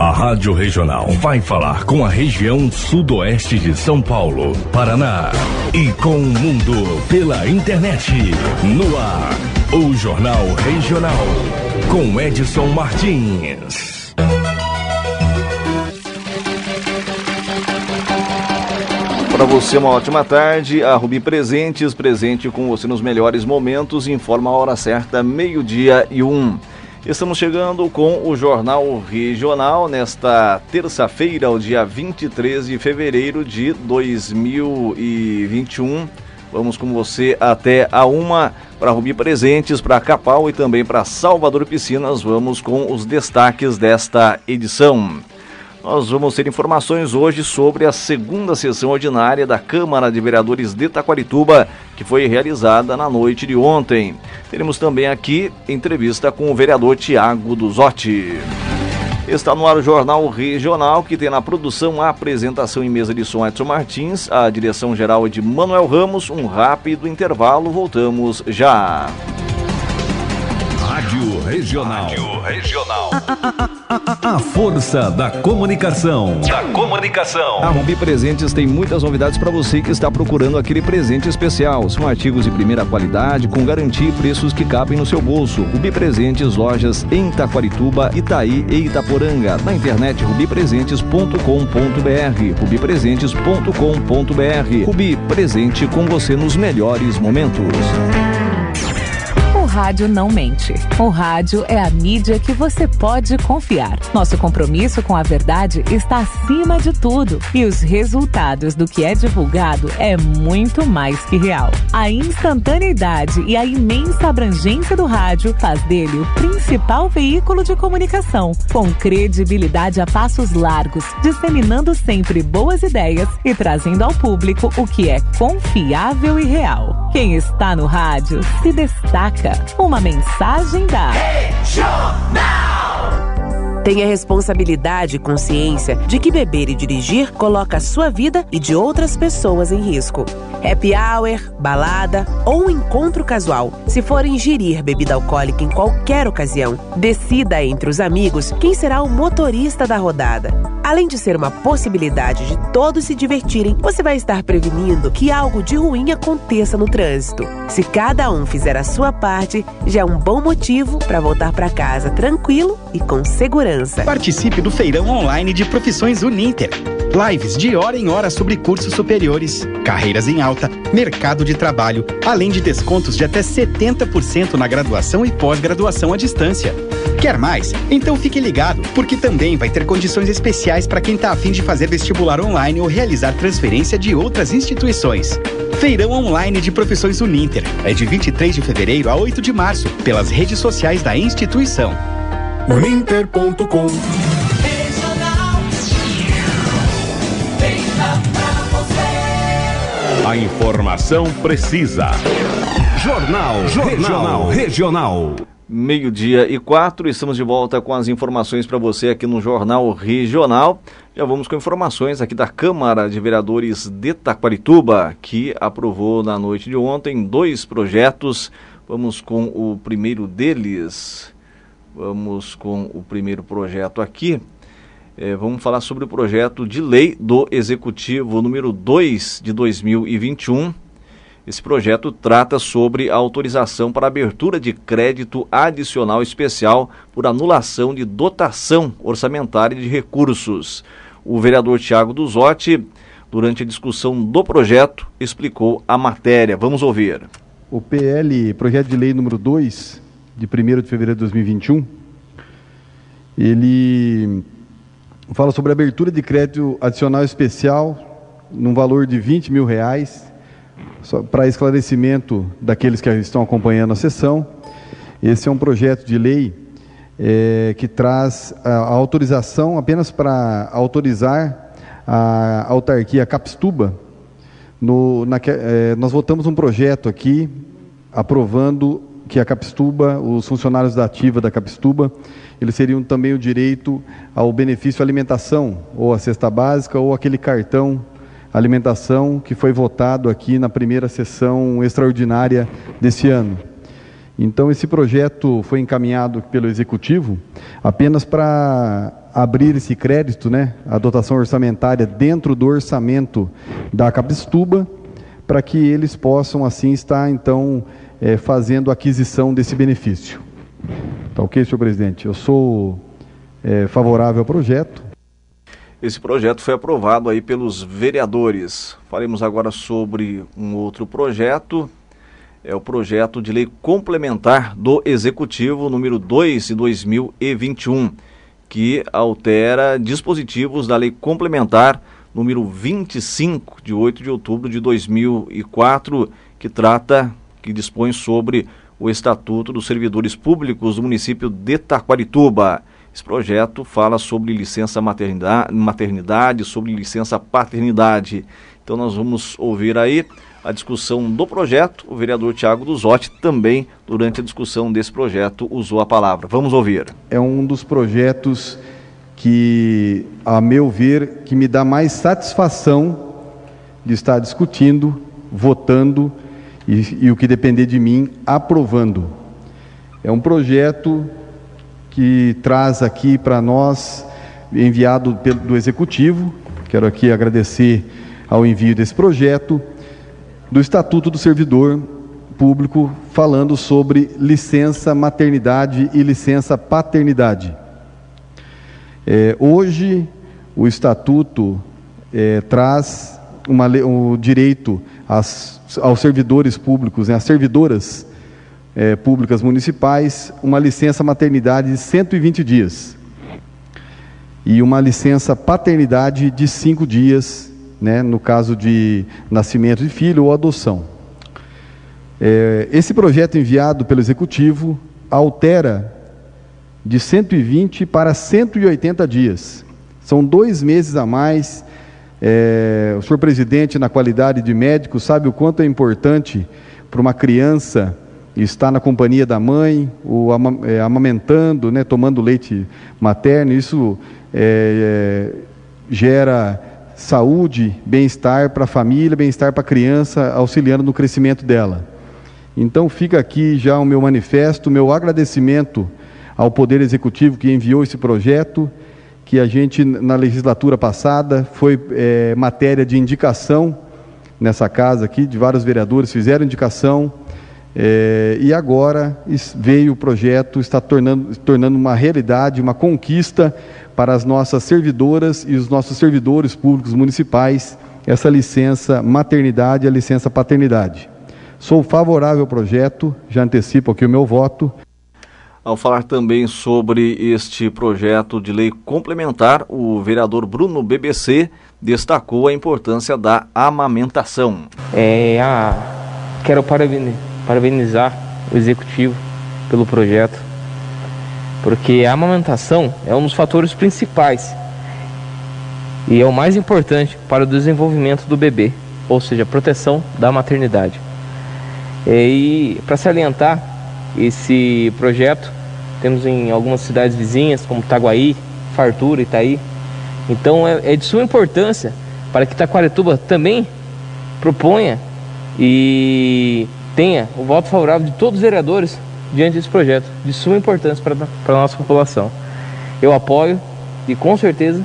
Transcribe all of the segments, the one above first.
A Rádio Regional vai falar com a região sudoeste de São Paulo, Paraná e com o mundo pela internet. No ar, o Jornal Regional com Edson Martins. Para você, uma ótima tarde. A Rubi Presentes, presente com você nos melhores momentos, informa a hora certa, meio-dia e um. Estamos chegando com o Jornal Regional nesta terça-feira, o dia 23 de fevereiro de 2021. Vamos com você até a uma para Rubi Presentes, para Capal e também para Salvador Piscinas. Vamos com os destaques desta edição. Nós vamos ter informações hoje sobre a segunda sessão ordinária da Câmara de Vereadores de Taquarituba, que foi realizada na noite de ontem. Teremos também aqui entrevista com o vereador Tiago Duzotti. Está no ar o Jornal Regional, que tem na produção a apresentação em mesa de som Edson Martins, a direção geral é de Manuel Ramos. Um rápido intervalo, voltamos já. Rádio Regional. Rádio Regional. A, a, força da comunicação. Da comunicação. A Rubi Presentes tem muitas novidades para você que está procurando aquele presente especial. São artigos de primeira qualidade, com garantia e preços que cabem no seu bolso. Rubi Presentes, lojas em Taquarituba, Itaí e Itaporanga. Na internet rubipresentes.com.br. rubipresentes.com.br. Rubi, presente com você nos melhores momentos rádio não mente. O rádio é a mídia que você pode confiar. Nosso compromisso com a verdade está acima de tudo e os resultados do que é divulgado é muito mais que real. A instantaneidade e a imensa abrangência do rádio faz dele o principal veículo de comunicação, com credibilidade a passos largos, disseminando sempre boas ideias e trazendo ao público o que é confiável e real. Quem está no rádio se destaca. Uma mensagem da Regional. Tenha responsabilidade e consciência de que beber e dirigir coloca a sua vida e de outras pessoas em risco. Happy hour, balada ou um encontro casual. Se for ingerir bebida alcoólica em qualquer ocasião, decida entre os amigos quem será o motorista da rodada. Além de ser uma possibilidade de todos se divertirem, você vai estar prevenindo que algo de ruim aconteça no trânsito. Se cada um fizer a sua parte, já é um bom motivo para voltar para casa tranquilo e com segurança. Participe do feirão online de profissões Uninter. Lives de hora em hora sobre cursos superiores, carreiras em alta, mercado de trabalho, além de descontos de até 70% na graduação e pós-graduação à distância. Quer mais? Então fique ligado, porque também vai ter condições especiais para quem está afim de fazer vestibular online ou realizar transferência de outras instituições. Feirão Online de Profissões Uninter é de 23 de fevereiro a 8 de março, pelas redes sociais da instituição. Uninter.com A informação precisa. Jornal, Jornal Regional. Regional. Meio-dia e quatro, estamos de volta com as informações para você aqui no Jornal Regional. Já vamos com informações aqui da Câmara de Vereadores de Taquarituba, que aprovou na noite de ontem dois projetos. Vamos com o primeiro deles. Vamos com o primeiro projeto aqui. É, vamos falar sobre o projeto de lei do Executivo número 2 de 2021. Esse projeto trata sobre a autorização para abertura de crédito adicional especial por anulação de dotação orçamentária de recursos. O vereador Tiago Duzotti, durante a discussão do projeto, explicou a matéria. Vamos ouvir. O PL, projeto de lei número 2, de 1 de fevereiro de 2021, ele fala sobre abertura de crédito adicional especial num valor de 20 mil reais, para esclarecimento daqueles que estão acompanhando a sessão. Esse é um projeto de lei é, que traz a, a autorização apenas para autorizar a autarquia Capstuba. No, na, é, nós votamos um projeto aqui aprovando que a Capstuba, os funcionários da ativa da Capstuba, eles teriam também o direito ao benefício alimentação, ou a cesta básica, ou aquele cartão alimentação que foi votado aqui na primeira sessão extraordinária desse ano. Então, esse projeto foi encaminhado pelo Executivo apenas para abrir esse crédito, né, a dotação orçamentária dentro do orçamento da Capistuba, para que eles possam assim estar então é, fazendo aquisição desse benefício. Tá ok, senhor presidente? Eu sou é, favorável ao projeto. Esse projeto foi aprovado aí pelos vereadores. Faremos agora sobre um outro projeto. É o projeto de lei complementar do Executivo número 2 de 2021, que altera dispositivos da lei complementar número 25 de 8 de outubro de 2004, que trata, que dispõe sobre o Estatuto dos Servidores Públicos do município de Taquarituba. Esse projeto fala sobre licença maternidade, maternidade, sobre licença paternidade. Então nós vamos ouvir aí a discussão do projeto. O vereador Tiago Duzotti também, durante a discussão desse projeto, usou a palavra. Vamos ouvir. É um dos projetos que, a meu ver, que me dá mais satisfação de estar discutindo, votando e, e o que depender de mim, aprovando. É um projeto que traz aqui para nós, enviado pelo, do Executivo, quero aqui agradecer ao envio desse projeto, do Estatuto do Servidor Público, falando sobre licença maternidade e licença paternidade. É, hoje, o Estatuto é, traz uma, o direito às aos servidores públicos, né, às servidoras é, públicas municipais, uma licença maternidade de 120 dias e uma licença paternidade de 5 dias, né, no caso de nascimento de filho ou adoção. É, esse projeto enviado pelo Executivo altera de 120 para 180 dias. São dois meses a mais é, o senhor presidente, na qualidade de médico, sabe o quanto é importante para uma criança estar na companhia da mãe, o é, amamentando, né, tomando leite materno. Isso é, é, gera saúde, bem-estar para a família, bem-estar para a criança, auxiliando no crescimento dela. Então fica aqui já o meu manifesto, o meu agradecimento ao Poder Executivo que enviou esse projeto que a gente, na legislatura passada, foi é, matéria de indicação nessa casa aqui, de vários vereadores fizeram indicação, é, e agora veio o projeto, está tornando, tornando uma realidade, uma conquista para as nossas servidoras e os nossos servidores públicos municipais, essa licença maternidade e a licença paternidade. Sou favorável ao projeto, já antecipo aqui o meu voto. Ao falar também sobre este projeto de lei complementar, o vereador Bruno BBC destacou a importância da amamentação. É. Quero parabenizar o executivo pelo projeto, porque a amamentação é um dos fatores principais e é o mais importante para o desenvolvimento do bebê, ou seja, a proteção da maternidade. E para salientar esse projeto, temos em algumas cidades vizinhas, como Taguaí, Fartura, Itaí. Então é, é de suma importância para que Taquarituba também proponha e tenha o voto favorável de todos os vereadores diante desse projeto, de suma importância para, para a nossa população. Eu apoio e com certeza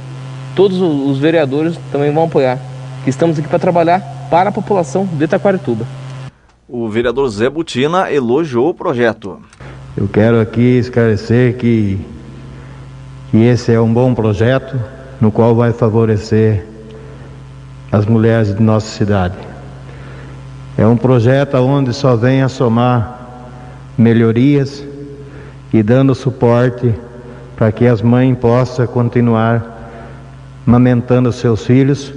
todos os vereadores também vão apoiar, que estamos aqui para trabalhar para a população de Taquarituba. O vereador Zé Butina elogiou o projeto. Eu quero aqui esclarecer que, que esse é um bom projeto no qual vai favorecer as mulheres de nossa cidade. É um projeto onde só vem a somar melhorias e dando suporte para que as mães possam continuar amamentando seus filhos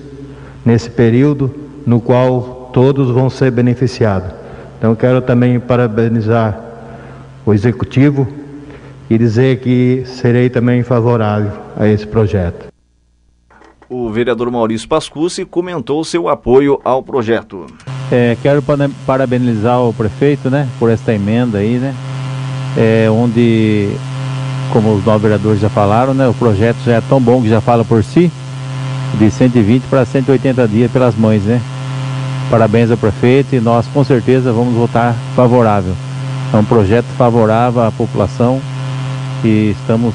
nesse período no qual todos vão ser beneficiados. Então quero também parabenizar o executivo e dizer que serei também favorável a esse projeto. O vereador Maurício Pascucci comentou seu apoio ao projeto. É, quero parabenizar o prefeito, né, por esta emenda aí, né, é, onde, como os nove vereadores já falaram, né, o projeto já é tão bom que já fala por si, de 120 para 180 dias pelas mães, né. Parabéns ao prefeito e nós com certeza vamos votar favorável. É um projeto favorável à população e estamos,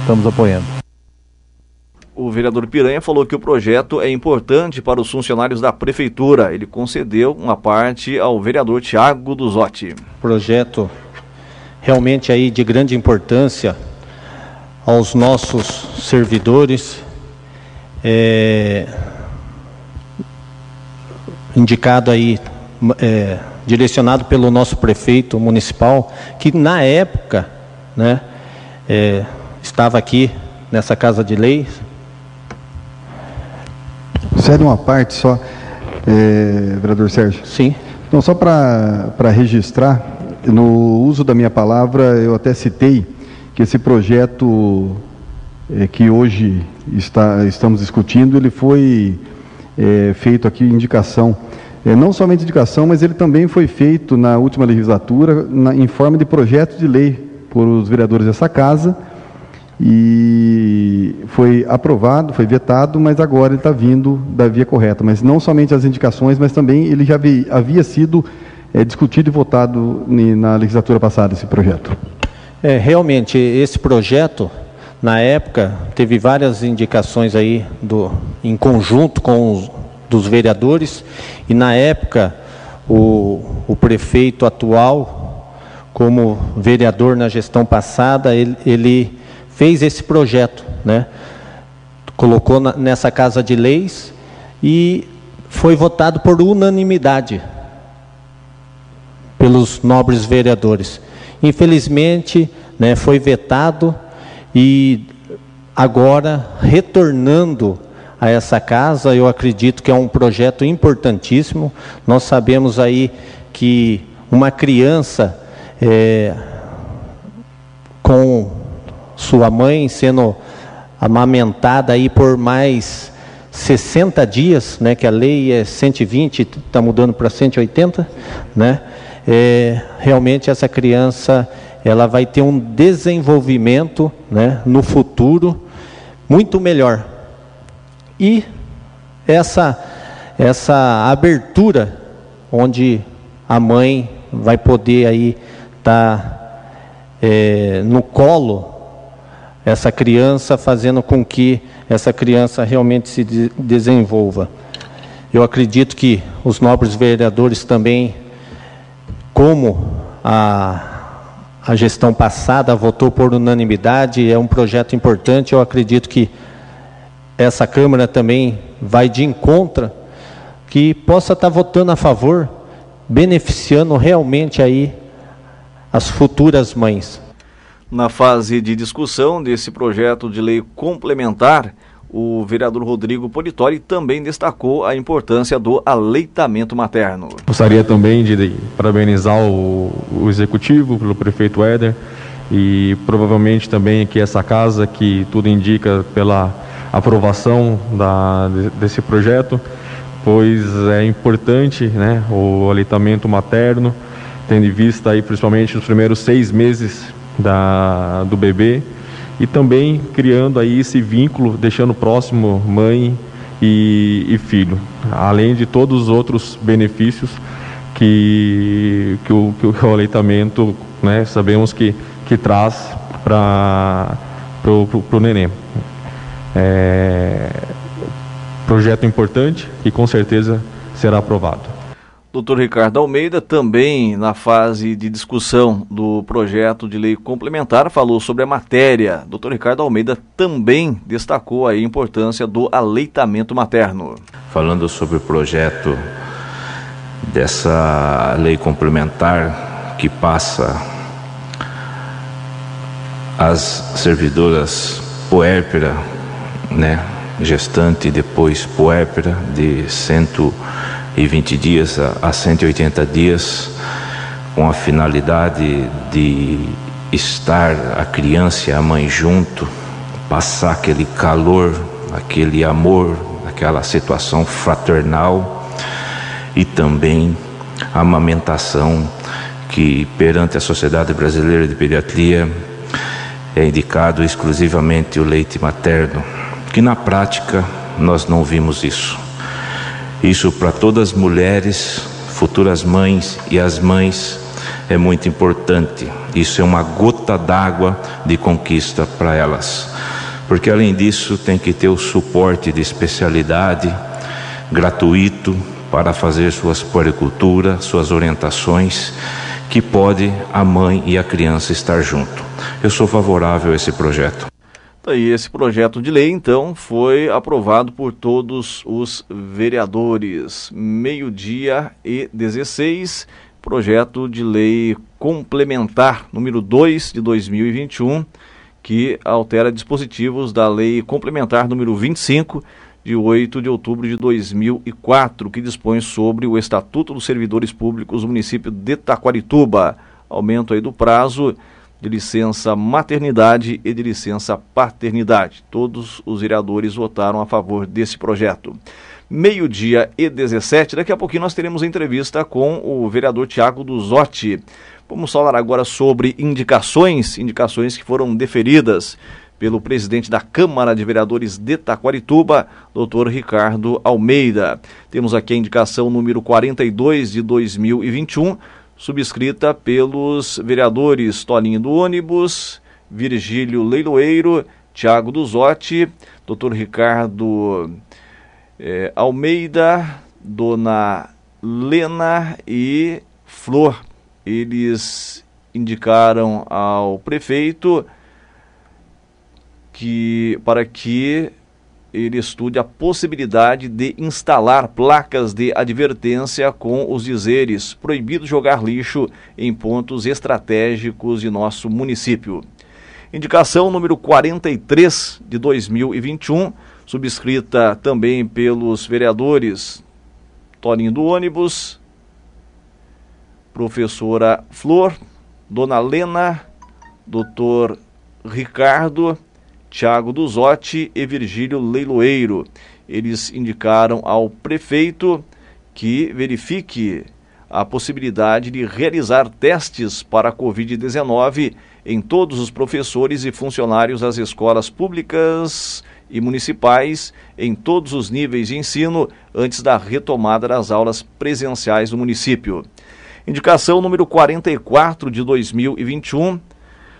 estamos apoiando. O vereador Piranha falou que o projeto é importante para os funcionários da prefeitura. Ele concedeu uma parte ao vereador Tiago Duzotti. Projeto realmente aí de grande importância aos nossos servidores, é, indicado aí, é, direcionado pelo nosso prefeito municipal, que na época, né, é, estava aqui nessa casa de leis, Cede uma parte só, é, vereador Sérgio. Sim. Então, só para registrar, no uso da minha palavra, eu até citei que esse projeto é, que hoje está, estamos discutindo, ele foi é, feito aqui indicação, não somente indicação, mas ele também foi feito na última legislatura na, em forma de projeto de lei por os vereadores dessa casa, e foi aprovado, foi vetado, mas agora ele está vindo da via correta. Mas não somente as indicações, mas também ele já havia, havia sido é, discutido e votado na legislatura passada, esse projeto. É, realmente, esse projeto, na época, teve várias indicações aí do, em conjunto com os dos vereadores, e na época o, o prefeito atual, como vereador na gestão passada, ele, ele fez esse projeto, né? colocou na, nessa casa de leis e foi votado por unanimidade pelos nobres vereadores. Infelizmente, né, foi vetado e agora retornando a essa casa, eu acredito que é um projeto importantíssimo. Nós sabemos aí que uma criança é, com sua mãe sendo amamentada aí por mais 60 dias, né, que a lei é 120, está mudando para 180, né, é, realmente essa criança ela vai ter um desenvolvimento né, no futuro muito melhor. E essa, essa abertura, onde a mãe vai poder aí estar tá, é, no colo essa criança, fazendo com que essa criança realmente se de desenvolva. Eu acredito que os nobres vereadores também, como a, a gestão passada votou por unanimidade, é um projeto importante, eu acredito que essa Câmara também vai de encontro, que possa estar votando a favor, beneficiando realmente aí as futuras mães. Na fase de discussão desse projeto de lei complementar, o vereador Rodrigo Politori também destacou a importância do aleitamento materno. Gostaria também de parabenizar o, o executivo, pelo prefeito Éder, e provavelmente também aqui essa casa, que tudo indica pela aprovação da, desse projeto, pois é importante né, o aleitamento materno, tendo em vista aí principalmente nos primeiros seis meses da, do bebê e também criando aí esse vínculo, deixando próximo mãe e, e filho, além de todos os outros benefícios que, que, o, que o aleitamento, né, sabemos que, que traz para o neném. É, projeto importante que com certeza será aprovado. Doutor Ricardo Almeida, também na fase de discussão do projeto de lei complementar, falou sobre a matéria. Doutor Ricardo Almeida também destacou a importância do aleitamento materno. Falando sobre o projeto dessa lei complementar que passa as servidoras puérpera, né, gestante depois puérpera de cento 120 dias a 180 dias, com a finalidade de estar a criança e a mãe junto, passar aquele calor, aquele amor, aquela situação fraternal e também a amamentação que perante a Sociedade Brasileira de Pediatria é indicado exclusivamente o leite materno, que na prática nós não vimos isso. Isso para todas as mulheres, futuras mães e as mães é muito importante. Isso é uma gota d'água de conquista para elas. porque além disso tem que ter o suporte de especialidade gratuito para fazer suas puericultura, suas orientações, que pode a mãe e a criança estar junto. Eu sou favorável a esse projeto. E esse projeto de lei, então, foi aprovado por todos os vereadores. Meio-dia e 16, projeto de lei complementar número 2 de 2021, que altera dispositivos da lei complementar número 25 de 8 de outubro de 2004, que dispõe sobre o Estatuto dos Servidores Públicos do município de Taquarituba. Aumento aí do prazo de licença maternidade e de licença paternidade. Todos os vereadores votaram a favor desse projeto. Meio-dia e 17, daqui a pouquinho nós teremos entrevista com o vereador Tiago Duzotti. Vamos falar agora sobre indicações, indicações que foram deferidas pelo presidente da Câmara de Vereadores de Taquarituba, doutor Ricardo Almeida. Temos aqui a indicação número 42 de 2021 subscrita pelos vereadores Tolinho do Ônibus, Virgílio Leiloeiro, Tiago Duzotti, Dr. Ricardo eh, Almeida, Dona Lena e Flor. Eles indicaram ao prefeito que para que ele estude a possibilidade de instalar placas de advertência com os dizeres proibido jogar lixo em pontos estratégicos de nosso município. Indicação número 43 de 2021, subscrita também pelos vereadores Toninho do Ônibus, professora Flor, Dona Lena, doutor Ricardo Tiago Duzotti e Virgílio Leiloeiro. Eles indicaram ao prefeito que verifique a possibilidade de realizar testes para a Covid-19 em todos os professores e funcionários das escolas públicas e municipais em todos os níveis de ensino antes da retomada das aulas presenciais do município. Indicação número 44 de 2021,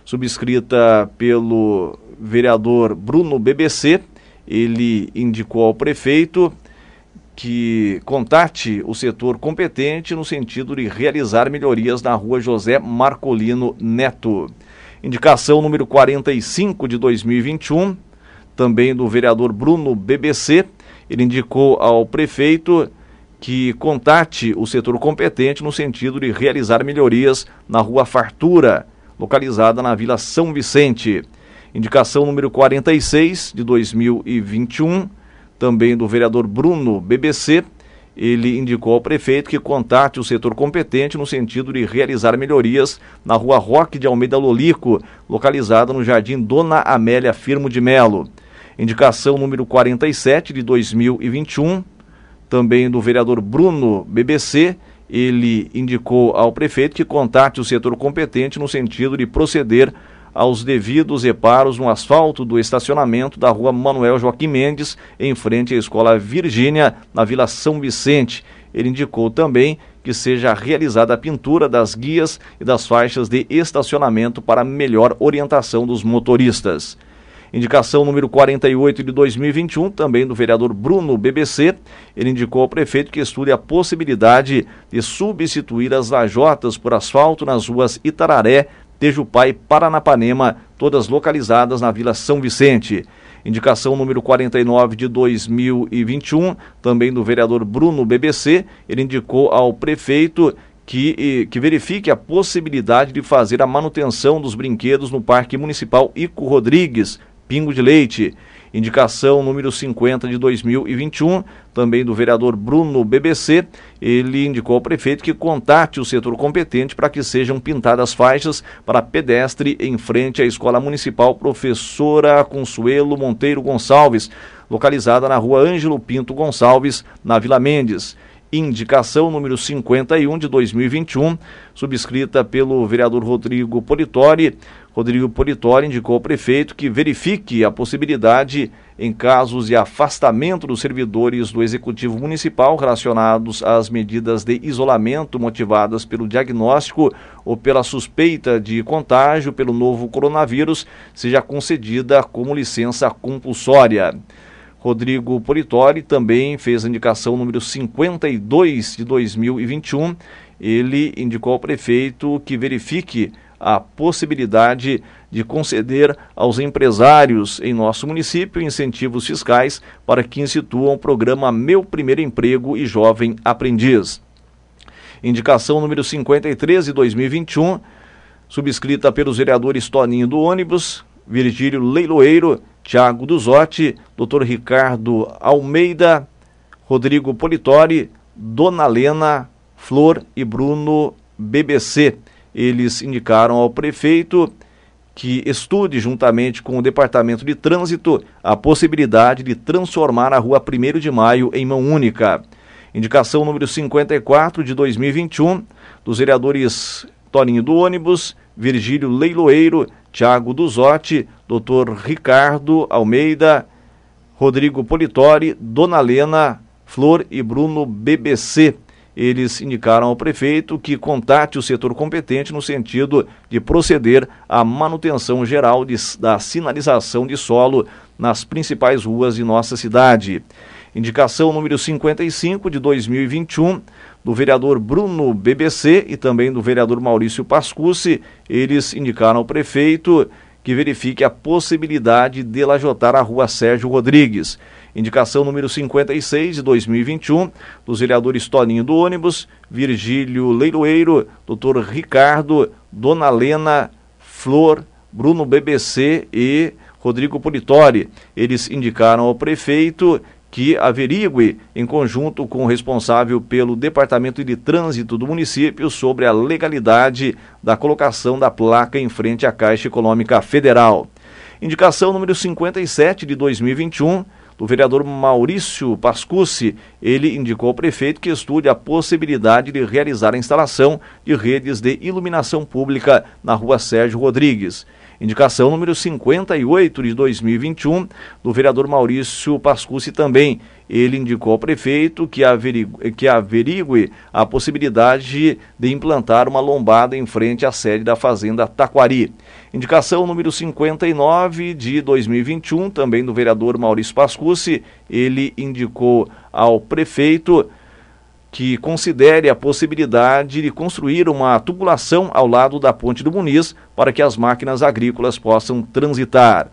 subscrita pelo vereador Bruno BBC, ele indicou ao prefeito que contate o setor competente no sentido de realizar melhorias na rua José Marcolino Neto. Indicação número 45 de 2021, também do vereador Bruno BBC, ele indicou ao prefeito que contate o setor competente no sentido de realizar melhorias na rua Fartura, localizada na Vila São Vicente. Indicação número 46 de 2021, também do vereador Bruno BBC. Ele indicou ao prefeito que contate o setor competente no sentido de realizar melhorias na rua Roque de Almeida Lolico, localizada no Jardim Dona Amélia Firmo de Melo. Indicação número 47 de 2021, também do vereador Bruno BBC ele indicou ao prefeito que contate o setor competente no sentido de proceder aos devidos reparos no asfalto do estacionamento da rua Manuel Joaquim Mendes, em frente à Escola Virgínia, na Vila São Vicente. Ele indicou também que seja realizada a pintura das guias e das faixas de estacionamento para melhor orientação dos motoristas. Indicação número 48 de 2021, também do vereador Bruno BBC. Ele indicou ao prefeito que estude a possibilidade de substituir as lajotas por asfalto nas ruas Itararé, Tejupai, Paranapanema, todas localizadas na Vila São Vicente. Indicação número 49 de 2021, também do vereador Bruno BBC, ele indicou ao prefeito que, que verifique a possibilidade de fazer a manutenção dos brinquedos no Parque Municipal Ico Rodrigues, Pingo de Leite. Indicação número 50 de 2021, também do vereador Bruno BBC. Ele indicou ao prefeito que contate o setor competente para que sejam pintadas faixas para pedestre em frente à Escola Municipal Professora Consuelo Monteiro Gonçalves, localizada na rua Ângelo Pinto Gonçalves, na Vila Mendes. Indicação número 51 de 2021, subscrita pelo vereador Rodrigo Politori. Rodrigo Politori indicou ao prefeito que verifique a possibilidade, em casos de afastamento dos servidores do Executivo Municipal relacionados às medidas de isolamento motivadas pelo diagnóstico ou pela suspeita de contágio pelo novo coronavírus, seja concedida como licença compulsória. Rodrigo Politori também fez a indicação número 52 de 2021. Ele indicou ao prefeito que verifique a possibilidade de conceder aos empresários em nosso município incentivos fiscais para que instituam o programa Meu Primeiro Emprego e Jovem Aprendiz. Indicação número 53 de 2021, subscrita pelos vereadores Toninho do Ônibus, Virgílio Leiloeiro, Tiago Duzotti, Dr. Ricardo Almeida, Rodrigo Politori, Dona Lena, Flor e Bruno BBC. Eles indicaram ao prefeito que estude, juntamente com o Departamento de Trânsito, a possibilidade de transformar a Rua 1 de Maio em mão única. Indicação número 54 de 2021, dos vereadores Toninho do Ônibus, Virgílio Leiloeiro, Tiago Duzotti, Dr. Ricardo Almeida, Rodrigo Politori, Dona Lena, Flor e Bruno BBC. Eles indicaram ao prefeito que contate o setor competente no sentido de proceder à manutenção geral de, da sinalização de solo nas principais ruas de nossa cidade. Indicação número 55 de 2021 do vereador Bruno BBC e também do vereador Maurício Pascucci, eles indicaram ao prefeito que verifique a possibilidade de lajotar a rua Sérgio Rodrigues. Indicação número 56 de 2021 dos vereadores Toninho do Ônibus, Virgílio Leiloeiro, doutor Ricardo, Dona Lena, Flor, Bruno BBC e Rodrigo Politori. Eles indicaram ao prefeito que averigue, em conjunto com o responsável pelo Departamento de Trânsito do município, sobre a legalidade da colocação da placa em frente à Caixa Econômica Federal. Indicação número 57 de 2021 do vereador Maurício Pascucci. Ele indicou ao prefeito que estude a possibilidade de realizar a instalação de redes de iluminação pública na rua Sérgio Rodrigues. Indicação número 58 de 2021 do vereador Maurício Pascucci também. Ele indicou ao prefeito que averigue, que averigue a possibilidade de implantar uma lombada em frente à sede da Fazenda Taquari. Indicação número 59 de 2021, também do vereador Maurício Pascucci. Ele indicou ao prefeito que considere a possibilidade de construir uma tubulação ao lado da ponte do Muniz para que as máquinas agrícolas possam transitar.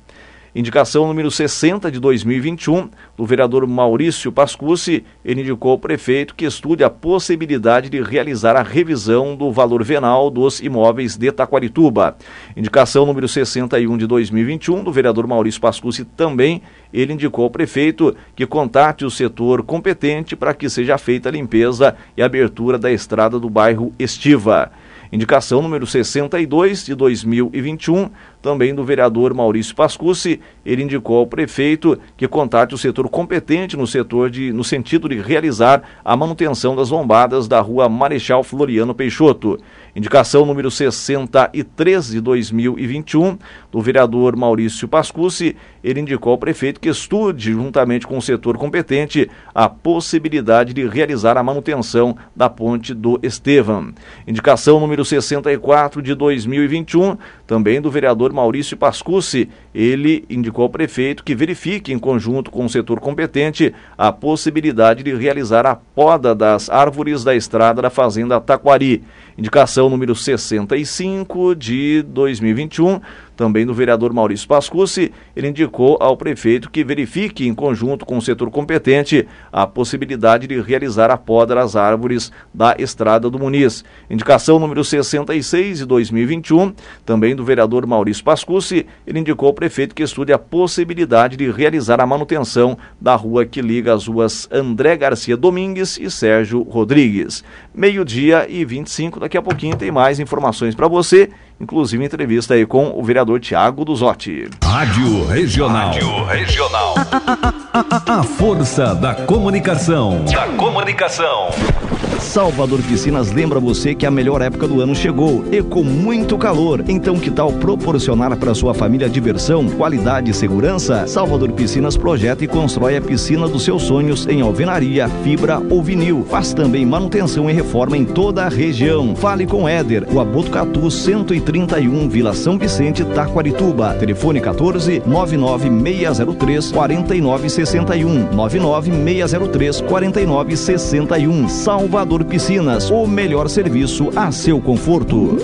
Indicação número 60 de 2021 do vereador Maurício Pascucci, ele indicou ao prefeito que estude a possibilidade de realizar a revisão do valor venal dos imóveis de Taquarituba. Indicação número 61 de 2021 do vereador Maurício Pascucci também, ele indicou ao prefeito que contate o setor competente para que seja feita a limpeza e abertura da estrada do bairro Estiva. Indicação número 62 de 2021, também do vereador Maurício Pascucci, ele indicou ao prefeito que contate o setor competente no setor de no sentido de realizar a manutenção das lombadas da Rua Marechal Floriano Peixoto. Indicação número 63 de 2021, do vereador Maurício Pascucci, ele indicou ao prefeito que estude, juntamente com o setor competente, a possibilidade de realizar a manutenção da ponte do Estevam. Indicação número 64 de 2021, também do vereador Maurício Pascucci, ele indicou ao prefeito que verifique, em conjunto com o setor competente, a possibilidade de realizar a poda das árvores da estrada da Fazenda Taquari. Indicação número 65 de 2021, também do vereador Maurício Pascucci, ele indicou ao prefeito que verifique, em conjunto com o setor competente, a possibilidade de realizar a poda das árvores da Estrada do Muniz. Indicação número 66 de 2021, também do vereador Maurício Pascucci, ele indicou ao prefeito que estude a possibilidade de realizar a manutenção da rua que liga as ruas André Garcia Domingues e Sérgio Rodrigues. Meio-dia e 25, daqui a pouquinho tem mais informações para você inclusive entrevista aí com o vereador Tiago Duzotti. Rádio Regional. Rádio Regional. A força da comunicação. Da comunicação. Salvador Piscinas lembra você que a melhor época do ano chegou e com muito calor. Então, que tal proporcionar para sua família diversão, qualidade e segurança? Salvador Piscinas projeta e constrói a piscina dos seus sonhos em alvenaria, fibra ou vinil. Faz também manutenção e reforma em toda a região. Fale com Éder, o Abotucatu 131, Vila São Vicente, Taquarituba. Telefone 14 99603 4961 99603 4961. Salvador Piscinas, o melhor serviço a seu conforto.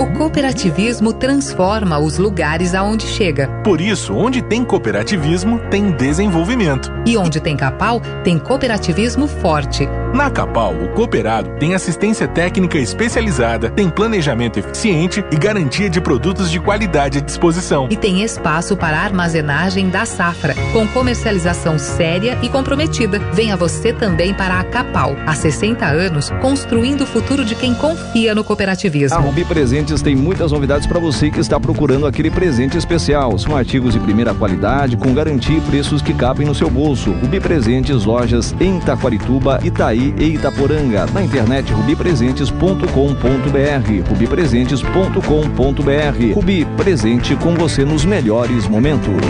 O cooperativismo transforma os lugares aonde chega. Por isso, onde tem cooperativismo, tem desenvolvimento. E onde tem Capal, tem cooperativismo forte. Na Capal, o cooperado tem assistência técnica especializada, tem planejamento eficiente e garantia de produtos de qualidade à disposição. E tem espaço para armazenagem da safra, com comercialização séria e comprometida. Venha você também para a Capal, há 60 anos, construindo o futuro de quem confia no cooperativismo. A Rubi Presentes tem muitas novidades para você que está procurando aquele presente especial. São artigos de primeira qualidade, com garantia e preços que cabem no seu bolso. Rubi Presentes, lojas em Taquarituba, Itaí e Itaporanga. Na internet rubipresentes.com.br. rubipresentes.com.br. Rubi, presente com você nos melhores momentos.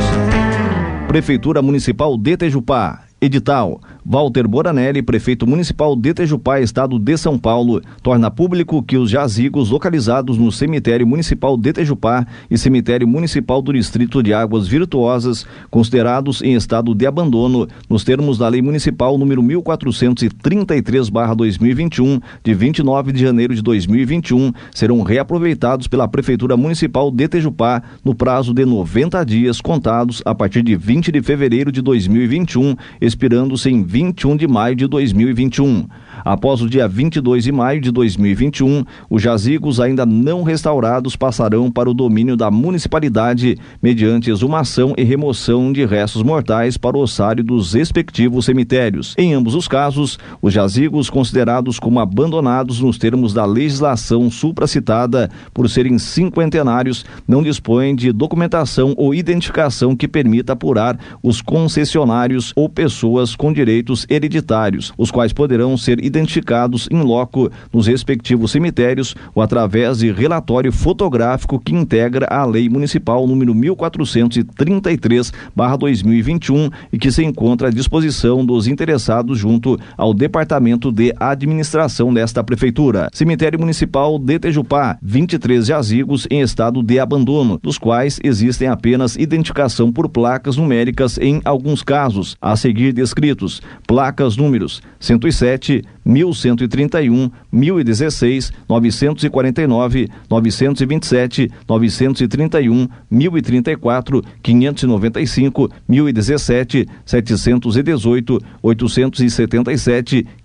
Prefeitura Municipal de Tejupá. Edital. Walter Boranelli, prefeito municipal de Tejupá, estado de São Paulo, torna público que os jazigos localizados no cemitério municipal de Tejupá e cemitério municipal do distrito de Águas Virtuosas, considerados em estado de abandono, nos termos da lei municipal número 1433/2021, de 29 de janeiro de 2021, serão reaproveitados pela prefeitura municipal de Tejupá no prazo de 90 dias contados a partir de 20 de fevereiro de 2021, expirando-se em 21 de maio de 2021. Após o dia 22 de maio de 2021, os jazigos ainda não restaurados passarão para o domínio da municipalidade mediante exumação e remoção de restos mortais para o ossário dos respectivos cemitérios. Em ambos os casos, os jazigos considerados como abandonados nos termos da legislação supracitada por serem cinquentenários não dispõem de documentação ou identificação que permita apurar os concessionários ou pessoas com direitos hereditários, os quais poderão ser identificados em loco nos respectivos cemitérios ou através de relatório fotográfico que integra a Lei Municipal número 1433/2021 e que se encontra à disposição dos interessados junto ao Departamento de Administração desta prefeitura. Cemitério Municipal de Tejupá, 23 jazigos em estado de abandono, dos quais existem apenas identificação por placas numéricas em alguns casos, a seguir descritos: placas números 107 1131, 1016, 949, 927, 931, 1034, 595, 1017, 718, 877,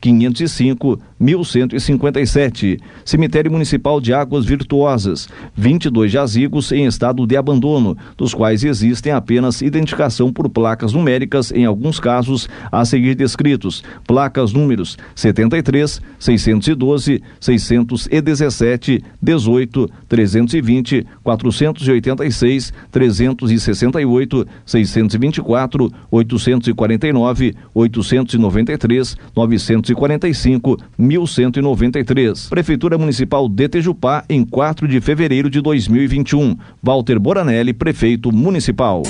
505, 1157. Cemitério Municipal de Águas Virtuosas, 22 jazigos em estado de abandono, dos quais existem apenas identificação por placas numéricas em alguns casos a seguir descritos. Placas números 73, 612, 617, 18, 320, 486, 368, 624, 849, 893, 945, 1193. Prefeitura Municipal de Tejupá, em 4 de fevereiro de 2021. Walter Boranelli, prefeito municipal.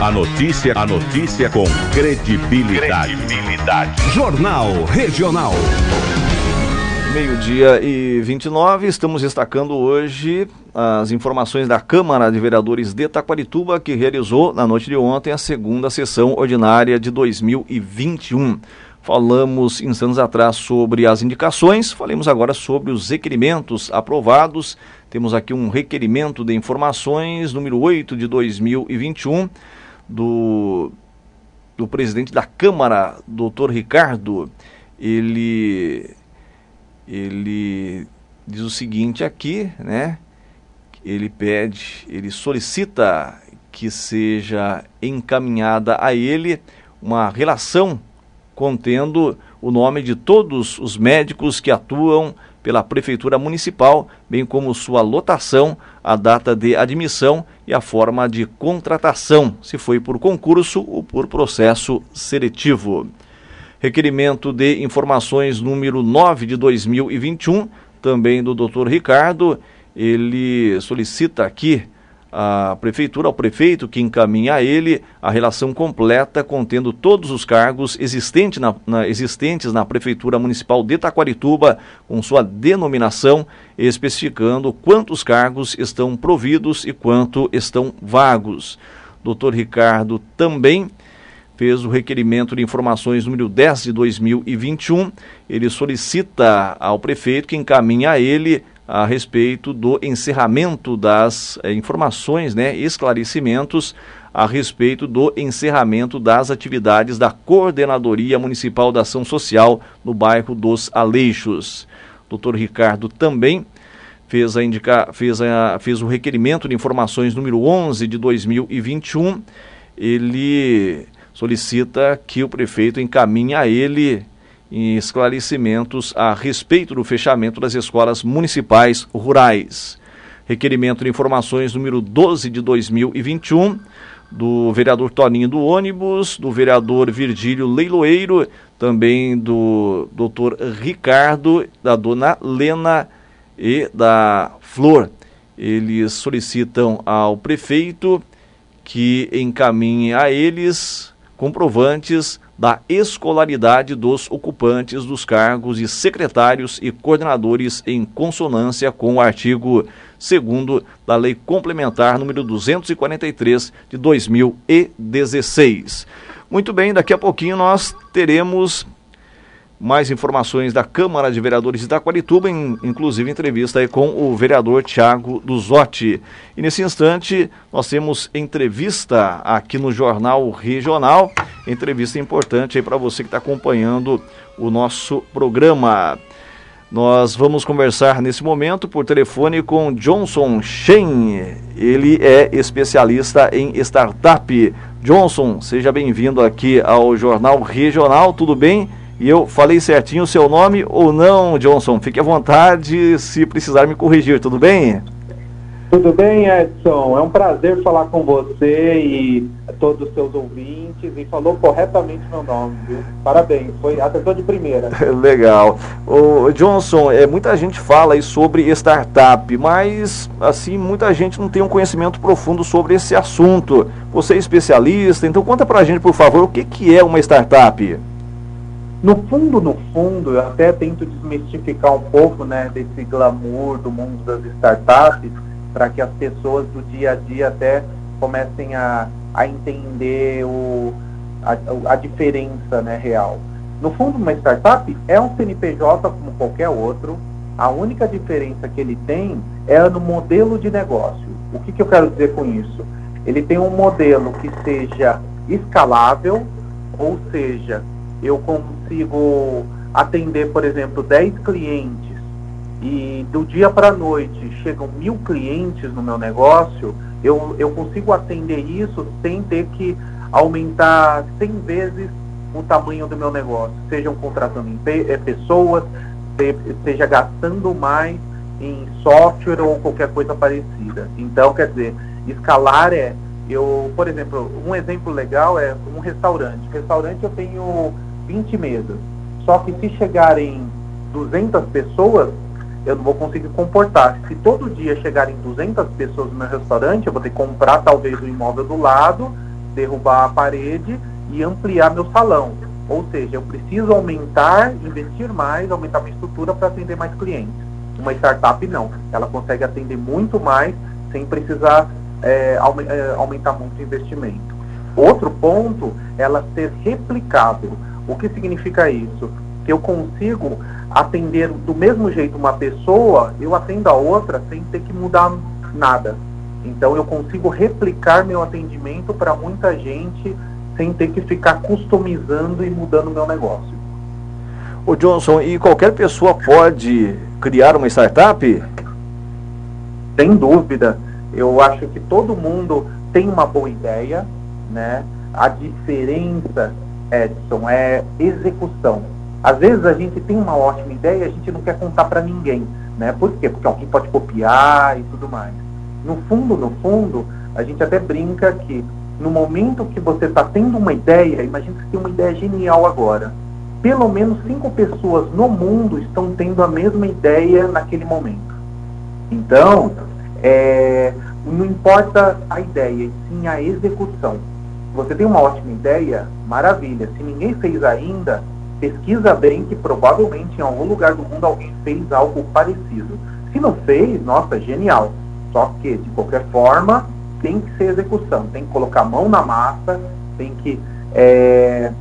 A notícia, a notícia com credibilidade. credibilidade. Jornal Regional. Meio-dia e 29, estamos destacando hoje as informações da Câmara de Vereadores de Taquarituba, que realizou na noite de ontem a segunda sessão ordinária de 2021. Falamos instantes atrás sobre as indicações, falemos agora sobre os requerimentos aprovados. Temos aqui um requerimento de informações, número 8 de 2021, do, do presidente da Câmara, doutor Ricardo. Ele ele diz o seguinte aqui, né? Ele pede, ele solicita que seja encaminhada a ele uma relação contendo o nome de todos os médicos que atuam pela Prefeitura Municipal, bem como sua lotação, a data de admissão e a forma de contratação, se foi por concurso ou por processo seletivo. Requerimento de informações número 9 de 2021, também do Dr. Ricardo. Ele solicita aqui a prefeitura, ao prefeito, que encaminha a ele a relação completa contendo todos os cargos existente na, na, existentes na Prefeitura Municipal de Taquarituba, com sua denominação, especificando quantos cargos estão providos e quanto estão vagos. Doutor Ricardo também fez o requerimento de informações número 10 de 2021. Ele solicita ao prefeito que encaminhe a ele a respeito do encerramento das eh, informações, né, esclarecimentos a respeito do encerramento das atividades da Coordenadoria Municipal da Ação Social no bairro dos Aleixos. Dr. Ricardo também fez, a indica, fez, a, fez o requerimento de informações número 11 de 2021. Ele solicita que o prefeito encaminhe a ele esclarecimentos a respeito do fechamento das escolas municipais rurais. Requerimento de informações número 12 de 2021 do vereador Toninho do ônibus, do vereador Virgílio Leiloeiro, também do doutor Ricardo, da dona Lena e da Flor. Eles solicitam ao prefeito que encaminhe a eles comprovantes da escolaridade dos ocupantes dos cargos de secretários e coordenadores em consonância com o artigo 2 da Lei Complementar número 243 de 2016. Muito bem, daqui a pouquinho nós teremos mais informações da Câmara de Vereadores de Itaquarituba, in, inclusive entrevista com o vereador Tiago Duzotti. E nesse instante nós temos entrevista aqui no Jornal Regional, entrevista importante aí para você que está acompanhando o nosso programa. Nós vamos conversar nesse momento por telefone com Johnson Shen. Ele é especialista em startup. Johnson, seja bem-vindo aqui ao Jornal Regional, tudo bem? E eu falei certinho o seu nome ou não, Johnson? Fique à vontade se precisar me corrigir, tudo bem? Tudo bem, Edson? É um prazer falar com você e todos os seus ouvintes e falou corretamente meu nome, viu? Parabéns, foi acertou de primeira. Legal. O Johnson, é, muita gente fala aí sobre startup, mas assim, muita gente não tem um conhecimento profundo sobre esse assunto. Você é especialista, então conta pra gente, por favor, o que, que é uma startup? No fundo, no fundo, eu até tento desmistificar um pouco né, desse glamour do mundo das startups, para que as pessoas do dia a dia até comecem a, a entender o, a, a diferença né, real. No fundo, uma startup é um CNPJ como qualquer outro. A única diferença que ele tem é no modelo de negócio. O que, que eu quero dizer com isso? Ele tem um modelo que seja escalável, ou seja, eu consigo atender, por exemplo, 10 clientes e do dia para a noite chegam mil clientes no meu negócio, eu, eu consigo atender isso sem ter que aumentar 100 vezes o tamanho do meu negócio, sejam contratando eh, pessoas, seja gastando mais em software ou qualquer coisa parecida. Então, quer dizer, escalar é, eu, por exemplo, um exemplo legal é um restaurante. Restaurante eu tenho 20 mesas. Só que se chegarem 200 pessoas, eu não vou conseguir comportar. Se todo dia chegarem 200 pessoas no meu restaurante, eu vou ter que comprar talvez o imóvel do lado, derrubar a parede e ampliar meu salão. Ou seja, eu preciso aumentar, investir mais, aumentar minha estrutura para atender mais clientes. Uma startup não. Ela consegue atender muito mais sem precisar é, aumentar muito o investimento. Outro ponto, ela ser replicável. O que significa isso? Que eu consigo atender do mesmo jeito uma pessoa, eu atendo a outra sem ter que mudar nada. Então eu consigo replicar meu atendimento para muita gente sem ter que ficar customizando e mudando meu negócio. O Johnson, e qualquer pessoa pode criar uma startup? Sem dúvida. Eu acho que todo mundo tem uma boa ideia, né? A diferença Edson, é execução. às vezes a gente tem uma ótima ideia e a gente não quer contar para ninguém, né? Por quê? Porque alguém pode copiar e tudo mais. No fundo, no fundo, a gente até brinca que no momento que você está tendo uma ideia, imagina que você tem uma ideia genial agora. Pelo menos cinco pessoas no mundo estão tendo a mesma ideia naquele momento. Então, é, não importa a ideia, sim a execução. Você tem uma ótima ideia, maravilha. Se ninguém fez ainda, pesquisa bem que provavelmente em algum lugar do mundo alguém fez algo parecido. Se não fez, nossa, genial. Só que, de qualquer forma, tem que ser execução, tem que colocar a mão na massa, tem que é,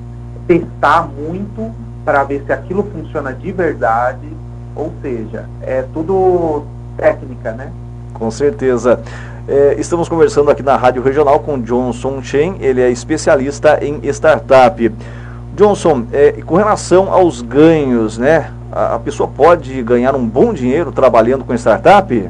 testar muito para ver se aquilo funciona de verdade. Ou seja, é tudo técnica, né? Com certeza. É, estamos conversando aqui na Rádio Regional com Johnson Chen, ele é especialista em startup. Johnson, é, com relação aos ganhos, né? A, a, pessoa pode ganhar um bom dinheiro trabalhando com startup?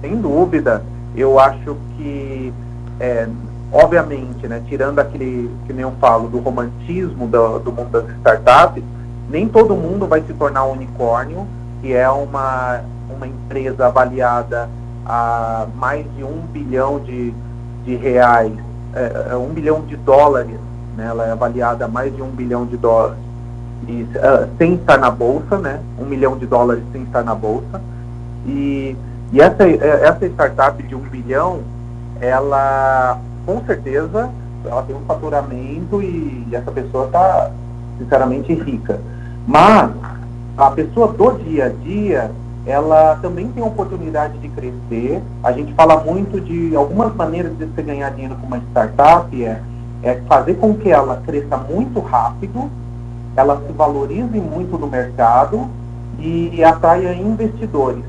Sem dúvida. Eu acho que, é, obviamente, né, tirando aquele, que nem eu falo, do romantismo do, do mundo das startups, nem todo mundo vai se tornar um unicórnio, que é uma, uma empresa avaliada a mais de um bilhão de, de reais, é, um bilhão de dólares né? Ela é avaliada a mais de um bilhão de dólares e, uh, sem estar na bolsa, né? Um milhão de dólares sem estar na bolsa. E, e essa, é, essa startup de um bilhão, ela com certeza ela tem um faturamento e essa pessoa está sinceramente rica. Mas a pessoa do dia a dia, ela também tem oportunidade de crescer. A gente fala muito de algumas maneiras de você ganhar dinheiro com uma startup, é é fazer com que ela cresça muito rápido, ela se valorize muito no mercado e atraia investidores.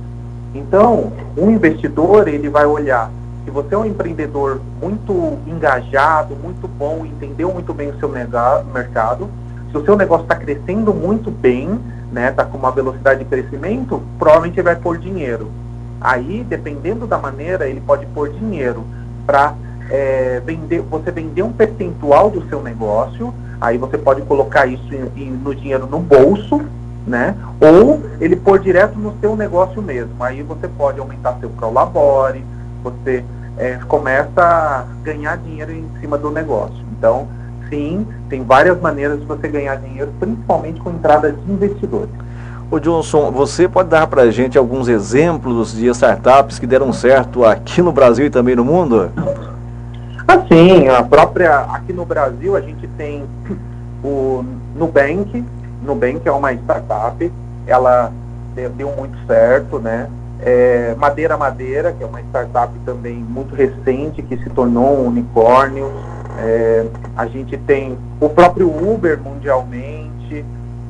Então, um investidor ele vai olhar se você é um empreendedor muito engajado, muito bom, entendeu muito bem o seu mercado, se o seu negócio está crescendo muito bem, né, está com uma velocidade de crescimento, provavelmente ele vai pôr dinheiro. Aí, dependendo da maneira, ele pode pôr dinheiro para é, vender, você vender um percentual do seu negócio, aí você pode colocar isso em, em, no dinheiro no bolso, né? Ou ele pôr direto no seu negócio mesmo. Aí você pode aumentar seu prolabore, você é, começa a ganhar dinheiro em cima do negócio. Então, sim, tem várias maneiras de você ganhar dinheiro, principalmente com entrada de investidores. Ô Johnson, você pode dar para a gente alguns exemplos de startups que deram certo aqui no Brasil e também no mundo? Assim, a própria, aqui no Brasil a gente tem o Nubank, Nubank é uma startup, ela deu, deu muito certo, né? É, Madeira Madeira, que é uma startup também muito recente, que se tornou um unicórnio. É, a gente tem o próprio Uber mundialmente,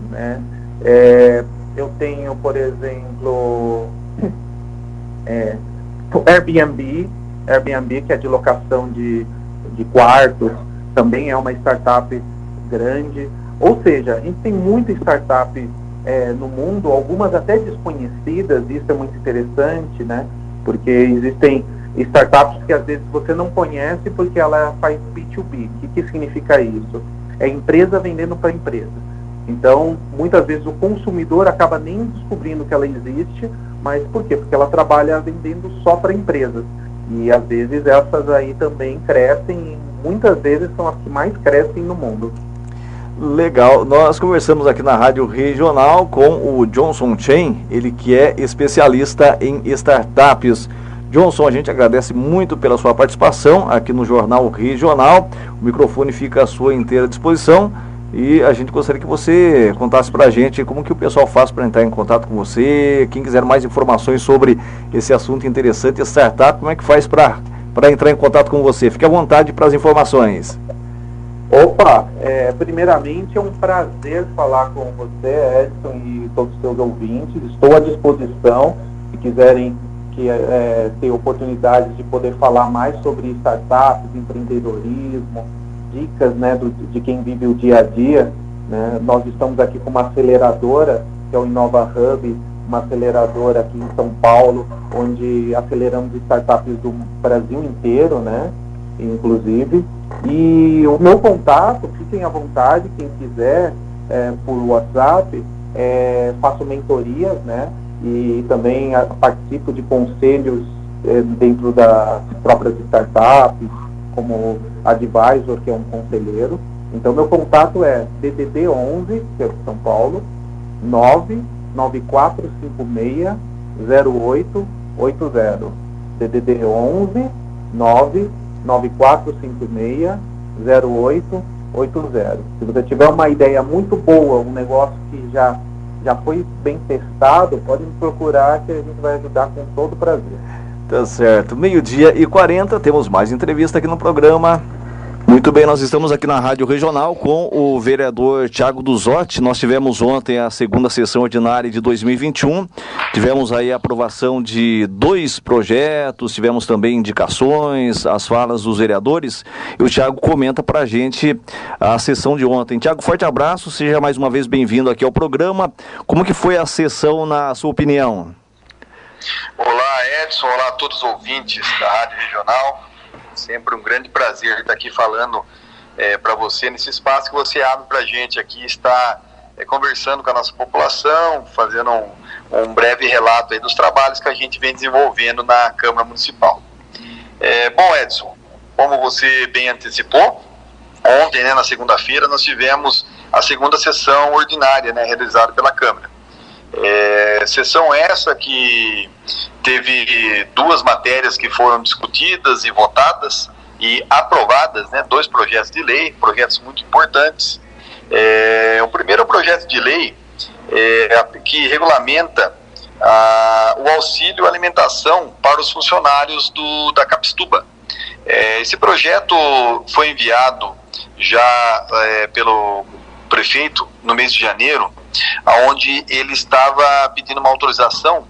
né? É, eu tenho, por exemplo, é, Airbnb, Airbnb, que é de locação de, de quartos, também é uma startup grande. Ou seja, a gente tem muita startup é, no mundo, algumas até desconhecidas, isso é muito interessante, né? Porque existem startups que às vezes você não conhece porque ela faz B2B. O que, que significa isso? É empresa vendendo para empresa. Então, muitas vezes o consumidor acaba nem descobrindo que ela existe, mas por quê? Porque ela trabalha vendendo só para empresas. E às vezes essas aí também crescem, muitas vezes são as que mais crescem no mundo. Legal, nós conversamos aqui na Rádio Regional com o Johnson Chen, ele que é especialista em startups. Johnson, a gente agradece muito pela sua participação aqui no Jornal Regional. O microfone fica à sua inteira disposição. E a gente gostaria que você contasse para a gente como que o pessoal faz para entrar em contato com você, quem quiser mais informações sobre esse assunto interessante, startup, como é que faz para entrar em contato com você? Fique à vontade para as informações. Opa, é, primeiramente é um prazer falar com você, Edson, e todos os seus ouvintes. Estou à disposição, se quiserem que, é, ter oportunidade de poder falar mais sobre startups, empreendedorismo, dicas né, do, de quem vive o dia a dia. Né? Nós estamos aqui com uma aceleradora, que é o Inova Hub, uma aceleradora aqui em São Paulo, onde aceleramos startups do Brasil inteiro, né? inclusive. E o meu contato, fiquem à vontade, quem quiser, é, por WhatsApp, é, faço mentorias, né? E também participo de conselhos é, dentro das próprias startups, como advisor, que é um conselheiro. Então, meu contato é DDD 11, que é de São Paulo, 99456 0880. DDD 11 99456 0880. Se você tiver uma ideia muito boa, um negócio que já, já foi bem testado, pode me procurar que a gente vai ajudar com todo prazer. Tá certo. Meio-dia e 40, temos mais entrevista aqui no programa. Muito bem, nós estamos aqui na Rádio Regional com o vereador Tiago Duzotti. Nós tivemos ontem a segunda sessão ordinária de 2021. Tivemos aí a aprovação de dois projetos, tivemos também indicações, as falas dos vereadores. E o Tiago comenta para a gente a sessão de ontem. Tiago, forte abraço, seja mais uma vez bem-vindo aqui ao programa. Como que foi a sessão, na sua opinião? Olá, Edson. Olá a todos os ouvintes da Rádio Regional. Sempre um grande prazer estar aqui falando é, para você nesse espaço que você abre para a gente aqui, está é, conversando com a nossa população, fazendo um, um, breve relato dos trabalhos que a gente vem desenvolvendo na Câmara Municipal. É, bom, Edson, como você bem antecipou, ontem, né, na segunda-feira, nós tivemos a segunda sessão ordinária né, realizada pela Câmara. É, sessão essa que teve duas matérias que foram discutidas e votadas e aprovadas, né, dois projetos de lei, projetos muito importantes. É, o primeiro projeto de lei é, que regulamenta a, o auxílio alimentação para os funcionários do, da Capstuba. É, esse projeto foi enviado já é, pelo prefeito no mês de janeiro onde ele estava pedindo uma autorização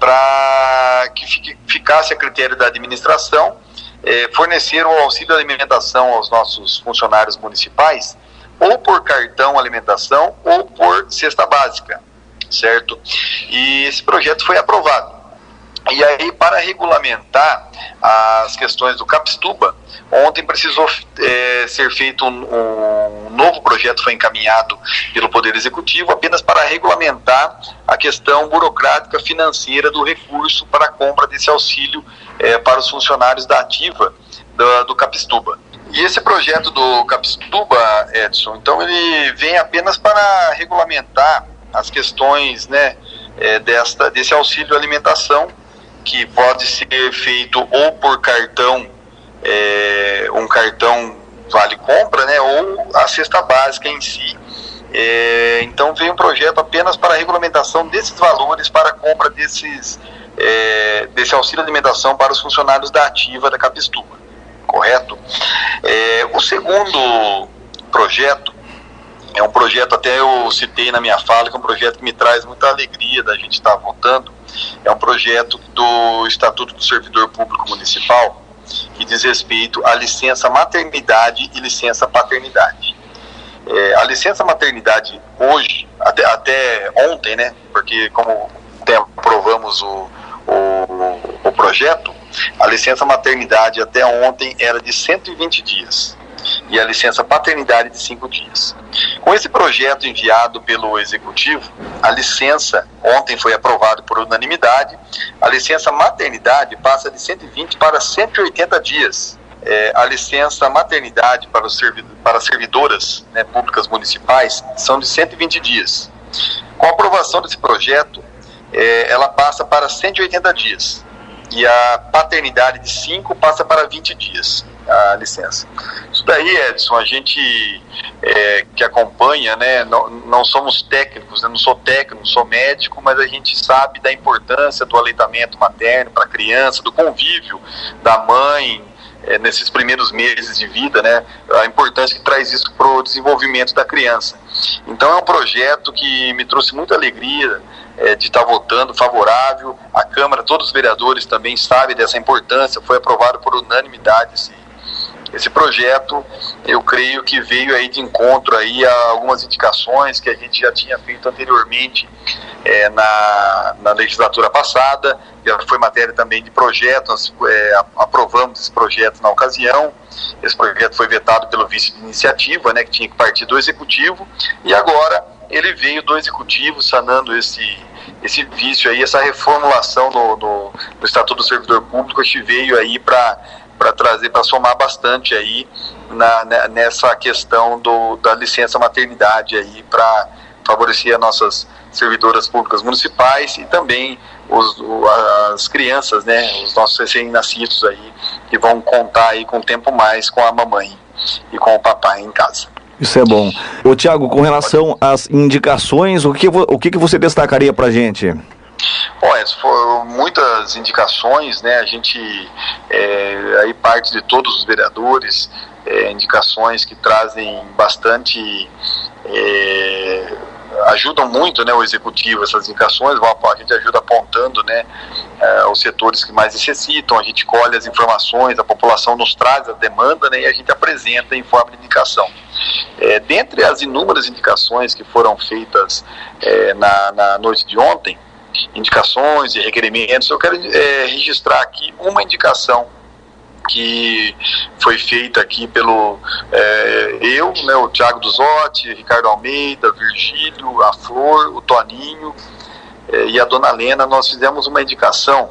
para que ficasse a critério da administração eh, fornecer o auxílio alimentação aos nossos funcionários municipais, ou por cartão alimentação ou por cesta básica, certo? E esse projeto foi aprovado. E aí, para regulamentar as questões do Capstuba, ontem precisou é, ser feito um, um, novo projeto, foi encaminhado pelo Poder Executivo, apenas para regulamentar a questão burocrática financeira do recurso para a compra desse auxílio é, para os funcionários da ativa do, do. E esse projeto do Capstuba, Edson, então ele vem apenas para regulamentar as questões né, é, desta, desse auxílio alimentação que pode ser feito ou por cartão, é, um cartão vale compra, né, ou a cesta básica em si. É, então vem um projeto apenas para a regulamentação desses valores para a compra desses, é, desse auxílio alimentação para os funcionários da ativa da Capistuba, correto? O segundo projeto é um projeto, até eu citei na minha fala, que é um projeto que me traz muita alegria da gente estar votando, é um projeto do Estatuto do Servidor Público Municipal que diz respeito à licença maternidade e licença paternidade. É, a licença maternidade hoje, até, até ontem, né, porque como aprovamos o, o, o projeto, a licença maternidade até ontem era de 120 dias e a licença paternidade de cinco dias. Com esse projeto enviado pelo Executivo, a licença, ontem foi aprovado por unanimidade, a licença maternidade passa de 120 para 180 dias. É, a licença maternidade para, os servidor, para servidoras né, públicas municipais são de 120 dias. Com a aprovação desse projeto, é, ela passa para 180 dias e a paternidade de 5 passa para 20 dias a licença. Isso daí, Edson, a gente é, que acompanha, né, não, não somos técnicos, né, não sou técnico, não sou médico, mas a gente sabe da importância do aleitamento materno para a criança, do convívio da mãe é, nesses primeiros meses de vida, né, a importância que traz isso para o desenvolvimento da criança. Então é um projeto que me trouxe muita alegria, é, de estar votando favorável. A Câmara, todos os vereadores também sabem dessa importância. Foi aprovado por unanimidade esse, esse projeto, eu creio que veio aí de encontro aí a algumas indicações que a gente já tinha feito anteriormente é, na, na legislatura passada, já foi matéria também de projeto, nós é, aprovamos esse projeto na ocasião, esse projeto foi vetado pelo vice de iniciativa, né, que tinha que partir do executivo, e agora ele veio do executivo sanando esse esse vício aí, essa reformulação no, no, no Estatuto do Servidor Público, a gente veio aí para para trazer, para somar bastante aí na, né, nessa questão do, da licença maternidade aí para favorecer as nossas servidoras públicas municipais e também os, as crianças, né, os nossos recém-nascidos aí, que vão contar aí com tempo mais com a mamãe e com o papai em casa. Isso é bom. Ô Tiago, com relação às indicações, o que, o que, que você destacaria para gente? Olha, foram muitas indicações, né? A gente, é, aí parte de todos os vereadores, é, indicações que trazem bastante é, ajudam muito né, o executivo, essas indicações, a gente ajuda apontando né, uh, os setores que mais necessitam, a gente colhe as informações, a população nos traz a demanda né, e a gente apresenta em forma de indicação. É, dentre as inúmeras indicações que foram feitas é, na, na noite de ontem, indicações e requerimentos, eu quero é, registrar aqui uma indicação que foi feita aqui pelo é, eu, né, o Thiago Duzotti, Ricardo Almeida, Virgílio, a Flor, o Toninho é, e a Dona Lena, nós fizemos uma indicação.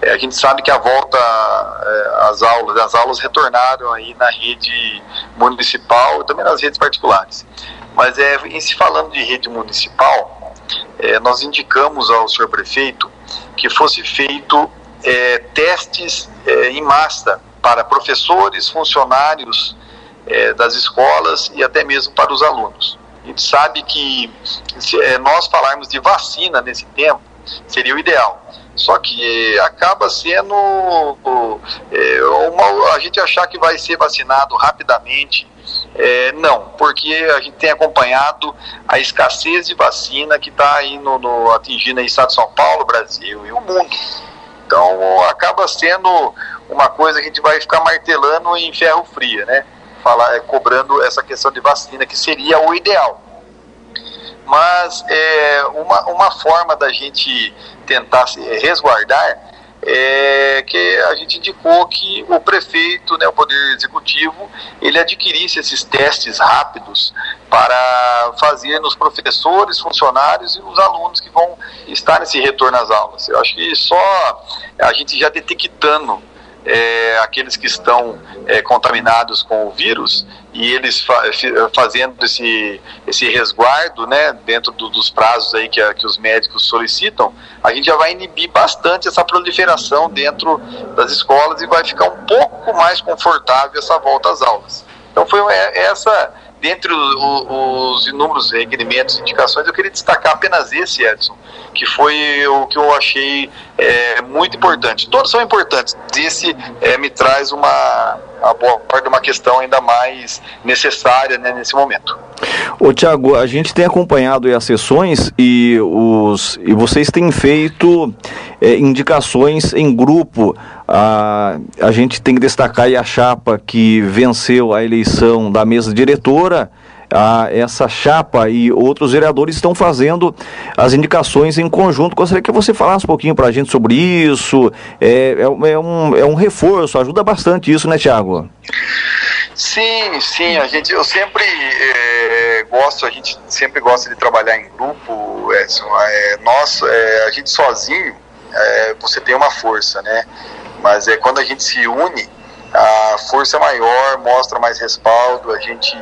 É, a gente sabe que a volta é, às aulas, as aulas retornaram aí na rede municipal e também nas redes particulares. Mas é, em se falando de rede municipal, é, nós indicamos ao senhor prefeito que fosse feito é, testes é, em massa para professores, funcionários é, das escolas e até mesmo para os alunos. A gente sabe que se é, nós falarmos de vacina nesse tempo seria o ideal. Só que acaba sendo uma, a gente achar que vai ser vacinado rapidamente. É, não, porque a gente tem acompanhado a escassez de vacina que está aí no, no, atingindo o estado de São Paulo, Brasil e o mundo. Então acaba sendo uma coisa que a gente vai ficar martelando em ferro fria, né? Falar, é, cobrando essa questão de vacina, que seria o ideal. Mas é, uma, uma forma da gente tentar se resguardar é que a gente indicou que o prefeito, né, o Poder Executivo, ele adquirisse esses testes rápidos para fazer nos professores, funcionários e os alunos que vão estar nesse retorno às aulas. Eu acho que só a gente já detectando é, aqueles que estão é, contaminados com o vírus e eles fa fazendo esse, esse resguardo né, dentro do, dos prazos aí que, a, que os médicos solicitam, a gente já vai inibir bastante essa proliferação dentro das escolas e vai ficar um pouco mais confortável essa volta às aulas. Então foi é, essa dentre os, os inúmeros requerimentos e indicações, eu queria destacar apenas esse, Edson, que foi o que eu achei é, muito importante. Todos são importantes. Esse é, me traz uma aborda uma questão ainda mais necessária né, nesse momento. Ô Tiago, a gente tem acompanhado as sessões e, os, e vocês têm feito é, indicações em grupo. A, a gente tem que destacar a chapa que venceu a eleição da mesa diretora a essa chapa e outros vereadores estão fazendo as indicações em conjunto. Gostaria que você falasse um pouquinho para a gente sobre isso. É, é, é, um, é um reforço, ajuda bastante isso, né, Tiago? Sim, sim, a gente, eu sempre é, gosto, a gente sempre gosta de trabalhar em grupo, Edson. É, nós, é, a gente sozinho, é, você tem uma força, né? Mas é quando a gente se une, a força é maior, mostra mais respaldo, a gente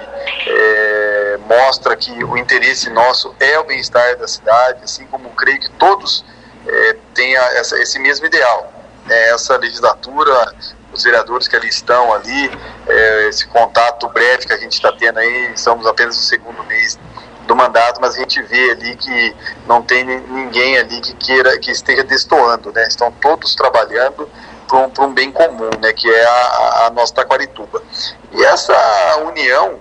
é, mostra que o interesse nosso é o bem-estar da cidade, assim como creio que todos é, tenham essa, esse mesmo ideal. É, essa legislatura, os vereadores que ali estão ali, é, esse contato breve que a gente está tendo aí, estamos apenas no segundo mês do mandato, mas a gente vê ali que não tem ninguém ali que queira, que esteja destoando, né? Estão todos trabalhando para um, bem comum, né, que é a, a nossa Taquarituba. E essa união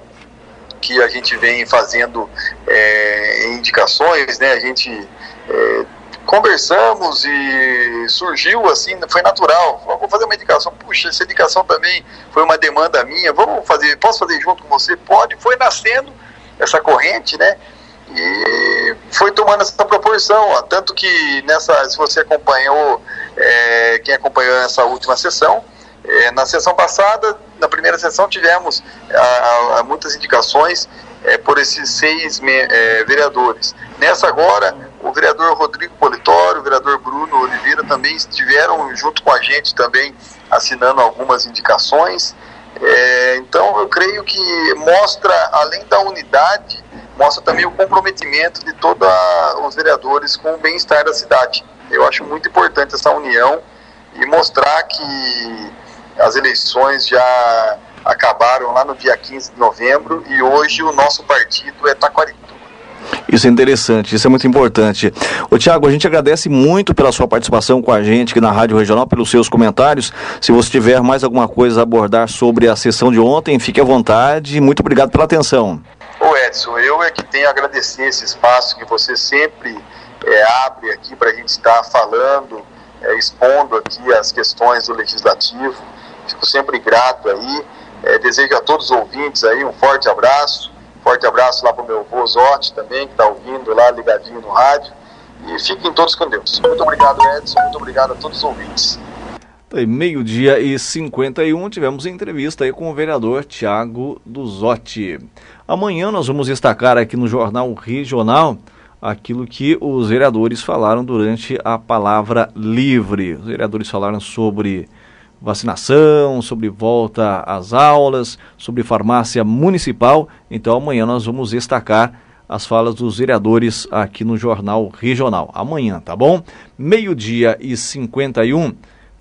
que a gente vem fazendo é, indicações, né, a gente é, conversamos e surgiu assim, foi natural. Vou fazer uma indicação. Puxa, essa indicação também foi uma demanda minha. Vamos fazer, posso fazer junto com você? Pode. Foi nascendo essa corrente, né? E foi tomando essa proporção, ó. tanto que nessa, se você acompanhou, é, quem acompanhou essa última sessão, é, na sessão passada, na primeira sessão tivemos a, a, muitas indicações é, por esses seis me, é, vereadores. Nessa agora, o vereador Rodrigo Politório, o vereador Bruno Oliveira também estiveram junto com a gente também assinando algumas indicações. É, então eu creio que mostra, além da unidade, mostra também o comprometimento de todos os vereadores com o bem-estar da cidade. Eu acho muito importante essa união e mostrar que as eleições já acabaram lá no dia 15 de novembro e hoje o nosso partido é Taquarituba. Isso é interessante, isso é muito importante. Ô Tiago, a gente agradece muito pela sua participação com a gente aqui na Rádio Regional, pelos seus comentários. Se você tiver mais alguma coisa a abordar sobre a sessão de ontem, fique à vontade. Muito obrigado pela atenção. Edson, eu é que tenho a agradecer esse espaço que você sempre é, abre aqui para a gente estar falando, é, expondo aqui as questões do Legislativo. Fico sempre grato aí. É, desejo a todos os ouvintes aí um forte abraço. Forte abraço lá para o meu avô Zotti também, que está ouvindo lá ligadinho no rádio. E fiquem todos com Deus. Muito obrigado, Edson. Muito obrigado a todos os ouvintes. Meio-dia e 51, tivemos entrevista aí com o vereador Tiago Duzotti. Amanhã nós vamos destacar aqui no Jornal Regional aquilo que os vereadores falaram durante a palavra livre. Os vereadores falaram sobre vacinação, sobre volta às aulas, sobre farmácia municipal. Então amanhã nós vamos destacar as falas dos vereadores aqui no Jornal Regional. Amanhã, tá bom? Meio-dia e 51.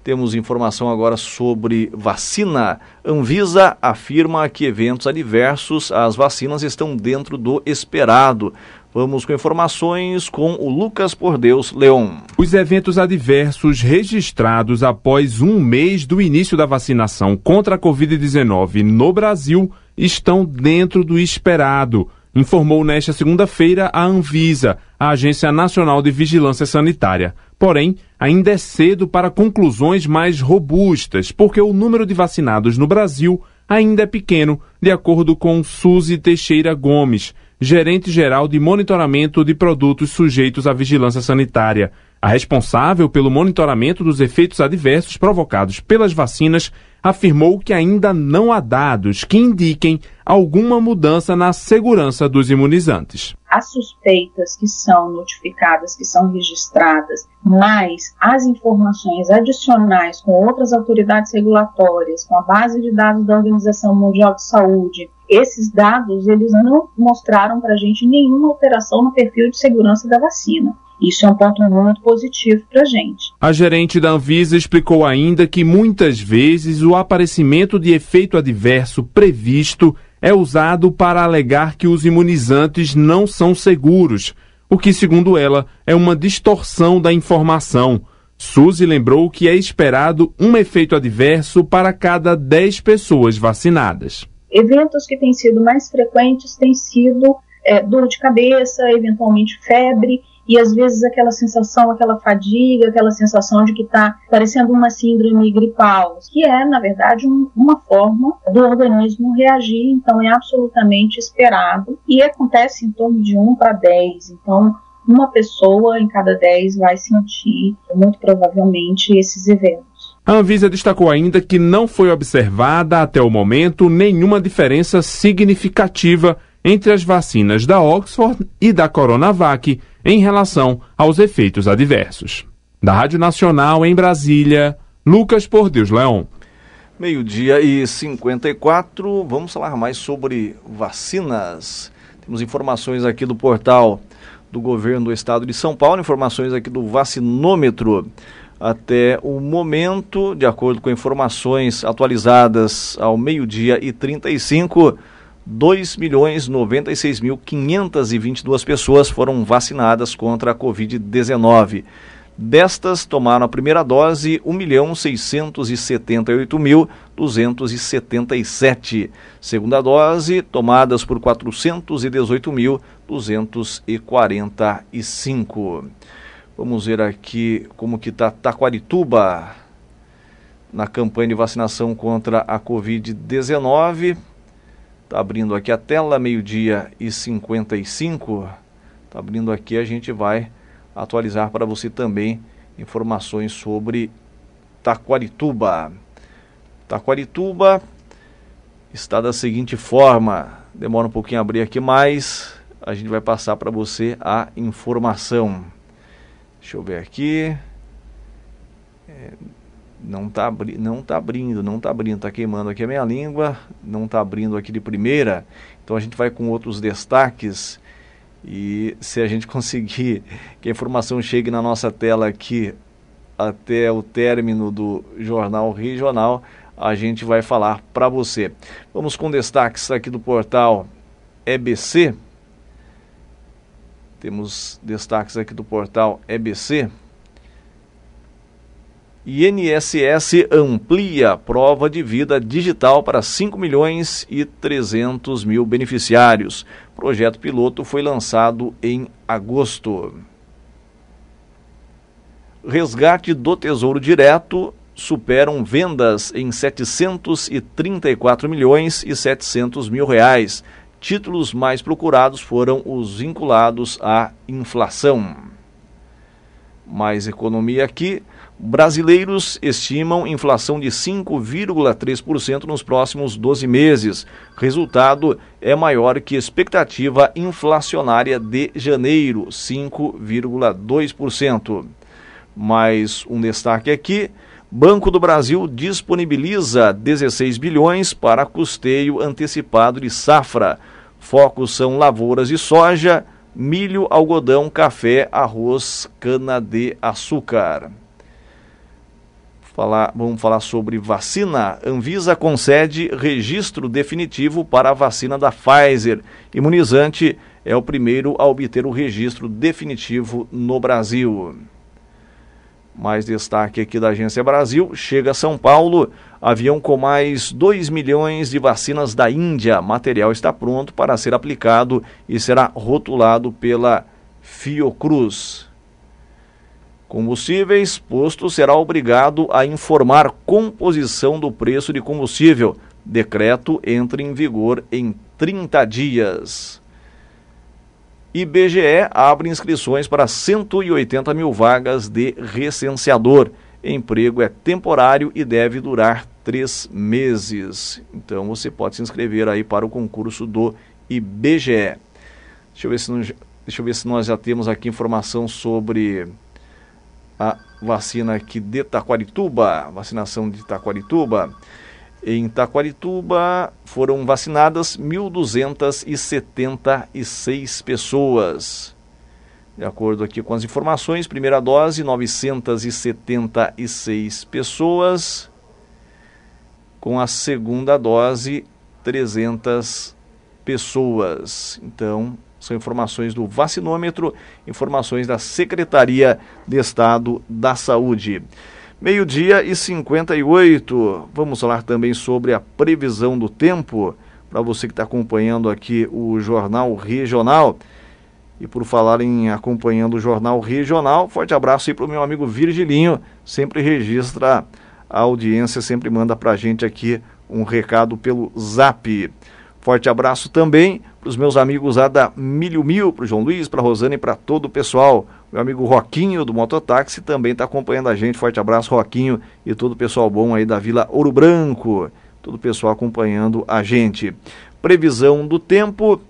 Temos informação agora sobre vacina. Anvisa afirma que eventos adversos às vacinas estão dentro do esperado. Vamos com informações com o Lucas Por Deus Leon. Os eventos adversos registrados após um mês do início da vacinação contra a Covid-19 no Brasil estão dentro do esperado, informou nesta segunda-feira a Anvisa, a Agência Nacional de Vigilância Sanitária. Porém, ainda é cedo para conclusões mais robustas, porque o número de vacinados no Brasil ainda é pequeno, de acordo com Suzy Teixeira Gomes gerente-geral de monitoramento de produtos sujeitos à vigilância sanitária. A responsável pelo monitoramento dos efeitos adversos provocados pelas vacinas afirmou que ainda não há dados que indiquem alguma mudança na segurança dos imunizantes. As suspeitas que são notificadas, que são registradas, mais as informações adicionais com outras autoridades regulatórias, com a base de dados da Organização Mundial de Saúde, esses dados eles não mostraram para a gente nenhuma alteração no perfil de segurança da vacina. Isso é um ponto muito positivo para a gente. A gerente da Anvisa explicou ainda que muitas vezes o aparecimento de efeito adverso previsto é usado para alegar que os imunizantes não são seguros, o que, segundo ela, é uma distorção da informação. Suzy lembrou que é esperado um efeito adverso para cada 10 pessoas vacinadas. Eventos que têm sido mais frequentes têm sido é, dor de cabeça, eventualmente febre, e às vezes aquela sensação, aquela fadiga, aquela sensação de que está parecendo uma síndrome gripal, que é, na verdade, um, uma forma do organismo reagir, então é absolutamente esperado e acontece em torno de 1 para 10. Então, uma pessoa em cada 10 vai sentir, muito provavelmente, esses eventos. A Anvisa destacou ainda que não foi observada até o momento nenhuma diferença significativa entre as vacinas da Oxford e da Coronavac em relação aos efeitos adversos. Da Rádio Nacional em Brasília, Lucas Por Deus Leão. Meio-dia e 54, vamos falar mais sobre vacinas. Temos informações aqui do portal do governo do estado de São Paulo, informações aqui do vacinômetro. Até o momento, de acordo com informações atualizadas ao meio-dia e 35, 2.096.522 pessoas foram vacinadas contra a Covid-19. Destas, tomaram a primeira dose 1.678.277. Segunda dose, tomadas por 418.245. Vamos ver aqui como que está Taquarituba na campanha de vacinação contra a Covid-19. Está abrindo aqui a tela, meio-dia e 55. Está abrindo aqui, a gente vai atualizar para você também informações sobre Taquarituba. Taquarituba está da seguinte forma, demora um pouquinho a abrir aqui, mas a gente vai passar para você a informação. Deixa eu ver aqui. É, não abri não tá abrindo, não está abrindo, está queimando aqui a minha língua, não está abrindo aqui de primeira. Então a gente vai com outros destaques e se a gente conseguir que a informação chegue na nossa tela aqui até o término do Jornal Regional, a gente vai falar para você. Vamos com destaques aqui do portal EBC. Temos destaques aqui do portal EBC. INSS amplia prova de vida digital para 5 milhões e 300 mil beneficiários. O projeto piloto foi lançado em agosto. Resgate do Tesouro Direto superam vendas em 734 milhões e 700 mil reais. Títulos mais procurados foram os vinculados à inflação. Mais economia aqui. Brasileiros estimam inflação de 5,3% nos próximos 12 meses. Resultado é maior que expectativa inflacionária de janeiro, 5,2%. Mais um destaque aqui: Banco do Brasil disponibiliza 16 bilhões para custeio antecipado de safra. Focos são lavouras de soja, milho, algodão, café, arroz, cana-de-açúcar. Falar, vamos falar sobre vacina. Anvisa concede registro definitivo para a vacina da Pfizer. Imunizante é o primeiro a obter o registro definitivo no Brasil. Mais destaque aqui da Agência Brasil: chega a São Paulo, avião com mais 2 milhões de vacinas da Índia. Material está pronto para ser aplicado e será rotulado pela Fiocruz. Combustíveis, posto será obrigado a informar composição do preço de combustível. Decreto entra em vigor em 30 dias. IBGE abre inscrições para 180 mil vagas de recenseador. Emprego é temporário e deve durar três meses. Então você pode se inscrever aí para o concurso do IBGE. Deixa eu ver se, não, deixa eu ver se nós já temos aqui informação sobre a vacina aqui de Taquarituba, vacinação de Taquarituba. Em Taquarituba foram vacinadas 1.276 pessoas. De acordo aqui com as informações, primeira dose 976 pessoas. Com a segunda dose 300 pessoas. Então, são informações do vacinômetro, informações da Secretaria de Estado da Saúde. Meio-dia e 58. Vamos falar também sobre a previsão do tempo. Para você que está acompanhando aqui o Jornal Regional. E por falar em acompanhando o Jornal Regional, forte abraço aí para o meu amigo Virgilinho. Sempre registra a audiência, sempre manda para a gente aqui um recado pelo zap. Forte abraço também para os meus amigos lá da Milho Mil, para o João Luiz, para a Rosana e para todo o pessoal. Meu amigo Roquinho do Mototáxi também está acompanhando a gente. Forte abraço, Roquinho, e todo o pessoal bom aí da Vila Ouro Branco. Todo o pessoal acompanhando a gente. Previsão do tempo.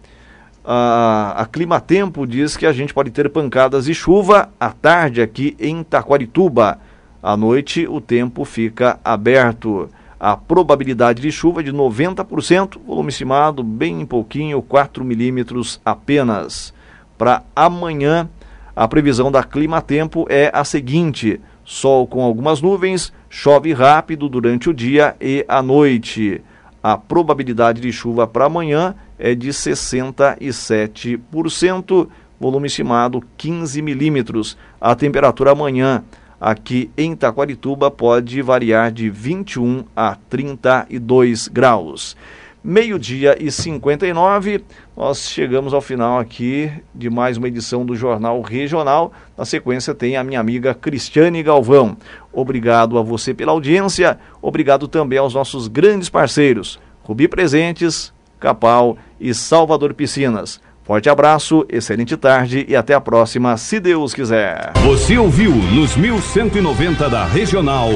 A, a Climatempo diz que a gente pode ter pancadas de chuva à tarde aqui em Taquarituba. À noite o tempo fica aberto a probabilidade de chuva de 90%, volume estimado bem pouquinho, 4 milímetros apenas. Para amanhã, a previsão da Clima Tempo é a seguinte: sol com algumas nuvens, chove rápido durante o dia e a noite. A probabilidade de chuva para amanhã é de 67%, volume estimado 15 milímetros. A temperatura amanhã aqui em Taquarituba pode variar de 21 a 32 graus. meio-dia e 59. Nós chegamos ao final aqui de mais uma edição do Jornal Regional. Na sequência tem a minha amiga Cristiane Galvão. Obrigado a você pela audiência, obrigado também aos nossos grandes parceiros, Rubi Presentes, Capal e Salvador Piscinas. Forte abraço, excelente tarde e até a próxima, se Deus quiser. Você ouviu nos 1190 da Regional,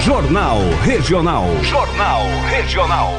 Jornal Regional. Jornal Regional.